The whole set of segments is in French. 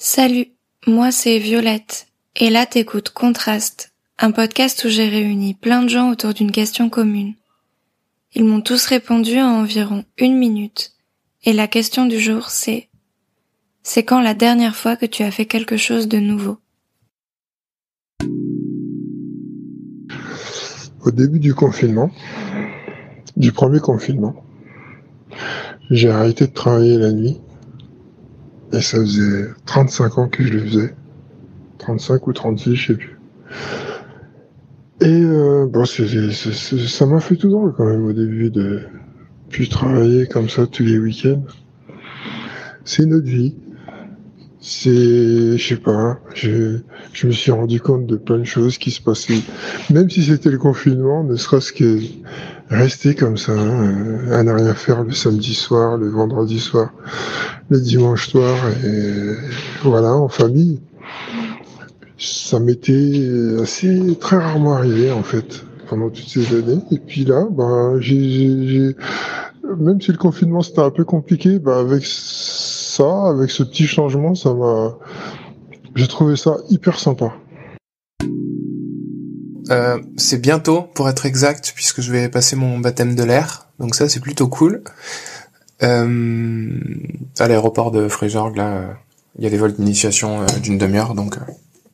Salut, moi c'est Violette, et là t'écoutes Contraste, un podcast où j'ai réuni plein de gens autour d'une question commune. Ils m'ont tous répondu en environ une minute, et la question du jour c'est C'est quand la dernière fois que tu as fait quelque chose de nouveau? Au début du confinement, du premier confinement, j'ai arrêté de travailler la nuit et ça faisait 35 ans que je le faisais. 35 ou 36, je sais plus. Et euh, bon, ça m'a fait tout drôle quand même au début de puis travailler comme ça tous les week-ends. C'est notre vie. C'est, je sais pas, je, je me suis rendu compte de plein de choses qui se passaient. Même si c'était le confinement, ne serait-ce que rester comme ça, hein, à ne rien faire le samedi soir, le vendredi soir, le dimanche soir, et voilà, en famille. Ça m'était assez très rarement arrivé en fait pendant toutes ces années. Et puis là, bah, j'ai, même si le confinement c'était un peu compliqué, bah, avec avec ce petit changement, ça m'a, j'ai trouvé ça hyper sympa. Euh, c'est bientôt, pour être exact, puisque je vais passer mon baptême de l'air. Donc ça, c'est plutôt cool. Euh, à l'aéroport de Fréjorg, là, il y a des vols d'initiation euh, d'une demi-heure, donc euh,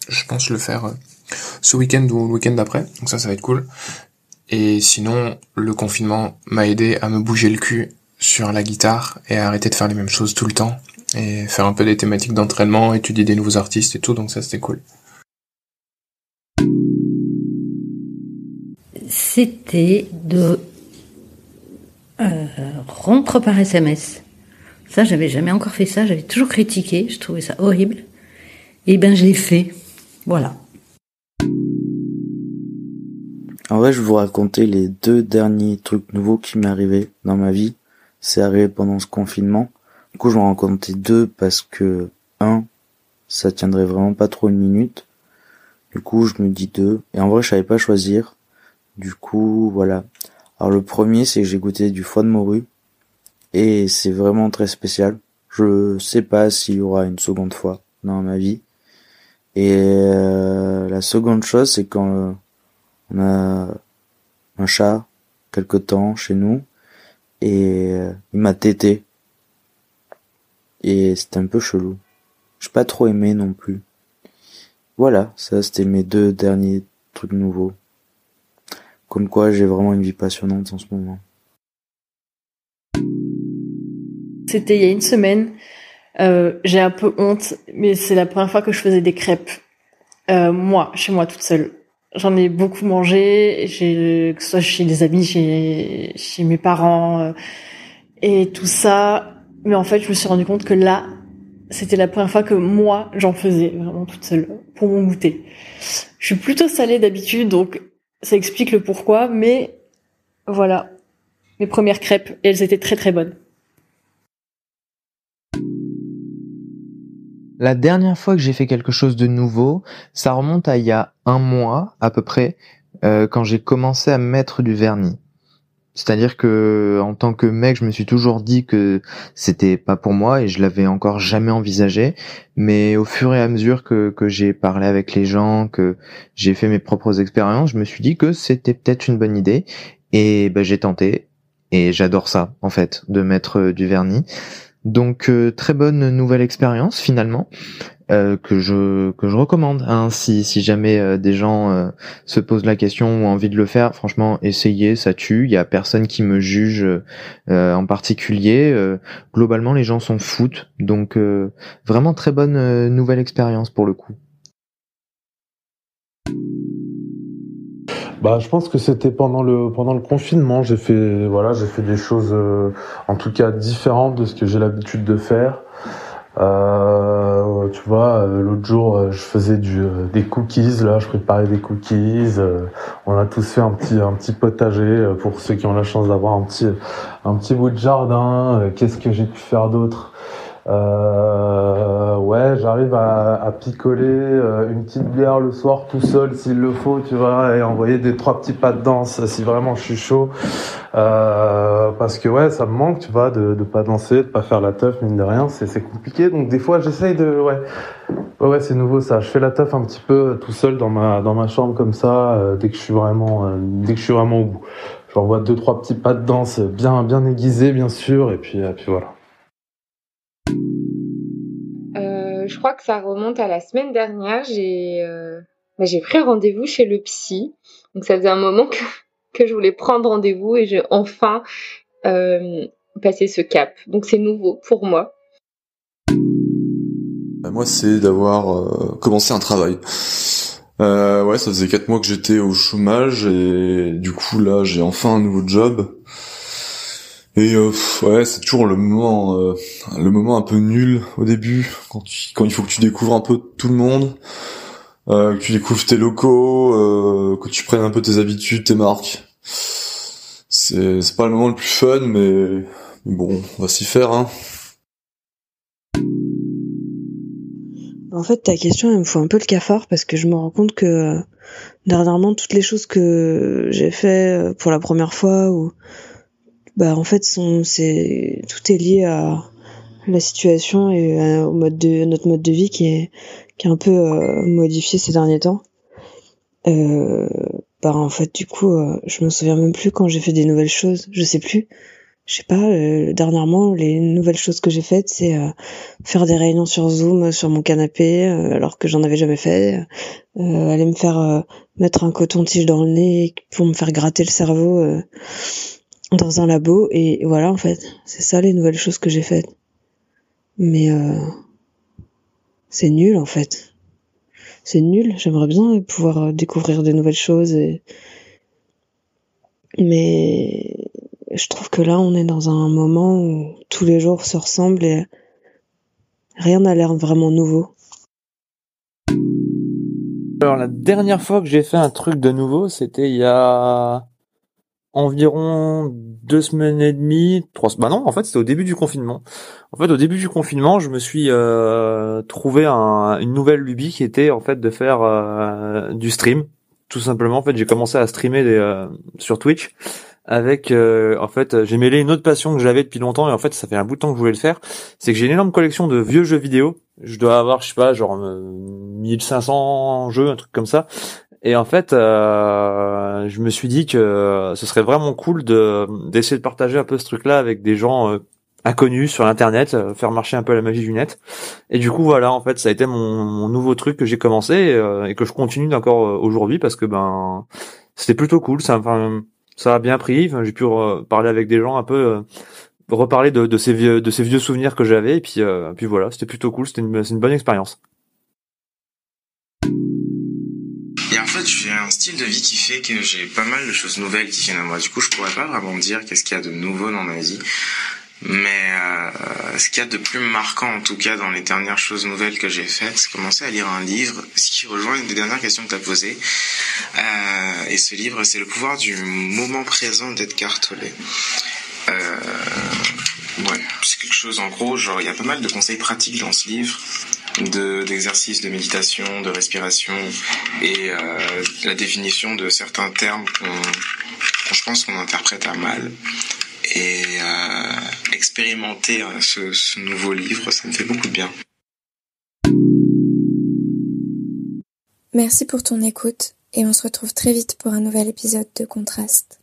je pense le faire ce week-end ou le week-end d'après. Donc ça, ça va être cool. Et sinon, le confinement m'a aidé à me bouger le cul sur la guitare et à arrêter de faire les mêmes choses tout le temps et faire un peu des thématiques d'entraînement, étudier des nouveaux artistes et tout. Donc ça, c'était cool. c'était de euh, rompre par SMS. Ça, j'avais jamais encore fait ça. J'avais toujours critiqué. Je trouvais ça horrible. Et ben, je l'ai fait. Voilà. En vrai, je vais vous raconter les deux derniers trucs nouveaux qui m'est arrivé dans ma vie. C'est arrivé pendant ce confinement. Du coup, je vais en raconter deux parce que, un, ça tiendrait vraiment pas trop une minute. Du coup, je me dis deux. Et en vrai, je savais pas choisir. Du coup, voilà. Alors le premier, c'est que j'ai goûté du foie de morue et c'est vraiment très spécial. Je sais pas s'il y aura une seconde fois dans ma vie. Et euh, la seconde chose, c'est quand euh, on a un chat quelque temps chez nous et euh, il m'a tété et c'était un peu chelou. J'ai pas trop aimé non plus. Voilà, ça c'était mes deux derniers trucs nouveaux. Comme quoi, j'ai vraiment une vie passionnante en ce moment. C'était il y a une semaine. Euh, j'ai un peu honte, mais c'est la première fois que je faisais des crêpes. Euh, moi, chez moi, toute seule. J'en ai beaucoup mangé, que ce soit chez des amis, chez, mes parents, euh, et tout ça. Mais en fait, je me suis rendu compte que là, c'était la première fois que moi, j'en faisais vraiment toute seule pour mon goûter. Je suis plutôt salée d'habitude, donc ça explique le pourquoi, mais voilà, mes premières crêpes, et elles étaient très très bonnes. La dernière fois que j'ai fait quelque chose de nouveau, ça remonte à il y a un mois à peu près, euh, quand j'ai commencé à mettre du vernis. C'est-à-dire que en tant que mec, je me suis toujours dit que c'était pas pour moi et je l'avais encore jamais envisagé. Mais au fur et à mesure que, que j'ai parlé avec les gens, que j'ai fait mes propres expériences, je me suis dit que c'était peut-être une bonne idée et ben, j'ai tenté et j'adore ça en fait de mettre du vernis. Donc euh, très bonne nouvelle expérience finalement. Euh, que je que je recommande. Hein, si si jamais euh, des gens euh, se posent la question ou ont envie de le faire, franchement, essayez, ça tue. Il y a personne qui me juge en particulier. globalement, les gens s'en foutent. Donc vraiment très bonne nouvelle expérience pour le coup. Bah, je pense que c'était pendant le pendant le confinement. J'ai fait voilà, j'ai fait des choses en tout cas différentes de ce que j'ai l'habitude de faire. Euh, tu vois, euh, l'autre jour, euh, je faisais euh, des cookies. Là, je préparais des cookies. on a tous fait un petit, un petit potager pour ceux qui ont la chance d'avoir un petit, un petit bout de jardin. Qu'est-ce que j'ai pu faire d'autre? J'arrive à, picoler euh, une petite bière le soir tout seul s'il le faut, tu vois, et envoyer des trois petits pas de danse si vraiment je suis chaud. Euh, parce que ouais, ça me manque, tu vois, de, de pas danser, de pas faire la teuf, mine de rien, c'est, compliqué. Donc des fois, j'essaye de, ouais, ouais, c'est nouveau ça. Je fais la teuf un petit peu tout seul dans ma dans ma chambre comme ça, euh, dès que je suis vraiment, euh, dès que je suis vraiment au bout. J'envoie deux trois petits pas de danse, bien bien aiguisés bien sûr, et puis et puis voilà. Crois que ça remonte à la semaine dernière. J'ai euh, bah, j'ai pris rendez-vous chez le psy. Donc ça faisait un moment que, je voulais prendre rendez-vous et j'ai enfin euh, passé ce cap. Donc c'est nouveau pour moi. Bah, moi, c'est d'avoir euh, commencé un travail. Euh, ouais, ça faisait quatre mois que j'étais au chômage et du coup là, j'ai enfin un nouveau job. Et euh, ouais, c'est toujours le moment, euh, le moment un peu nul au début, quand, quand il faut que tu découvres un peu tout le monde, euh, que tu découvres tes locaux, euh, que tu prennes un peu tes habitudes, tes marques. C'est c'est pas le moment le plus fun, mais, bon, on va s'y faire. Hein. En fait, ta question, elle me fout un peu le cafard parce que je me rends compte que dernièrement, toutes les choses que j'ai fait pour la première fois ou bah en fait c'est tout est lié à la situation et au mode de notre mode de vie qui est qui est un peu euh, modifié ces derniers temps. Euh, bah en fait du coup euh, je me souviens même plus quand j'ai fait des nouvelles choses, je sais plus. Je sais pas, euh, dernièrement les nouvelles choses que j'ai faites c'est faire des réunions sur Zoom sur mon canapé alors que j'en avais jamais fait, aller me faire mettre un coton-tige dans le nez pour me faire gratter le cerveau dans un labo et voilà en fait c'est ça les nouvelles choses que j'ai faites. Mais euh, c'est nul en fait. C'est nul. J'aimerais bien pouvoir euh, découvrir des nouvelles choses mais je trouve que là on est dans un moment où tous les jours se ressemblent et rien n'a l'air vraiment nouveau. Alors la dernière fois que j'ai fait un truc de nouveau c'était il y a environ deux semaines et demie, trois. Bah non, en fait, c'était au début du confinement. En fait, au début du confinement, je me suis euh, trouvé un, une nouvelle lubie qui était en fait de faire euh, du stream, tout simplement. En fait, j'ai commencé à streamer des, euh, sur Twitch avec en fait j'ai mêlé une autre passion que j'avais depuis longtemps et en fait ça fait un bout de temps que je voulais le faire c'est que j'ai une énorme collection de vieux jeux vidéo je dois avoir je sais pas genre 1500 jeux un truc comme ça et en fait, euh, je me suis dit que ce serait vraiment cool de d'essayer de partager un peu ce truc-là avec des gens euh, inconnus sur l'internet, euh, faire marcher un peu la magie du net. Et du coup, voilà, en fait, ça a été mon, nouveau truc que j'ai commencé et que je continue encore aujourd'hui parce que ben c'était plutôt cool. Ça, enfin, ça a bien pris. j'ai pu parler avec des gens un peu reparler de, de, ces vieux de ces vieux souvenirs que j'avais et puis puis voilà c'était plutôt cool c'était une, une bonne expérience j'ai un style de vie qui fait que j'ai pas mal de choses nouvelles qui viennent à moi. Du coup, je pourrais pas vraiment me dire qu'est-ce qu'il y a de nouveau dans ma vie. Mais euh, ce qu'il y a de plus marquant, en tout cas dans les dernières choses nouvelles que j'ai faites, c'est commencer à lire un livre, ce qui rejoint une des dernières questions que tu as posées. Euh, et ce livre, c'est le pouvoir du moment présent d'être cartolé. Euh, ouais, c'est quelque chose en gros, genre il y a pas mal de conseils pratiques dans ce livre d'exercices de, méditation, de respiration et euh, la définition de certains termes qu'on je pense qu'on interprète à mal. Et euh, expérimenter euh, ce, ce nouveau livre, ça me fait beaucoup de bien. Merci pour ton écoute et on se retrouve très vite pour un nouvel épisode de Contraste.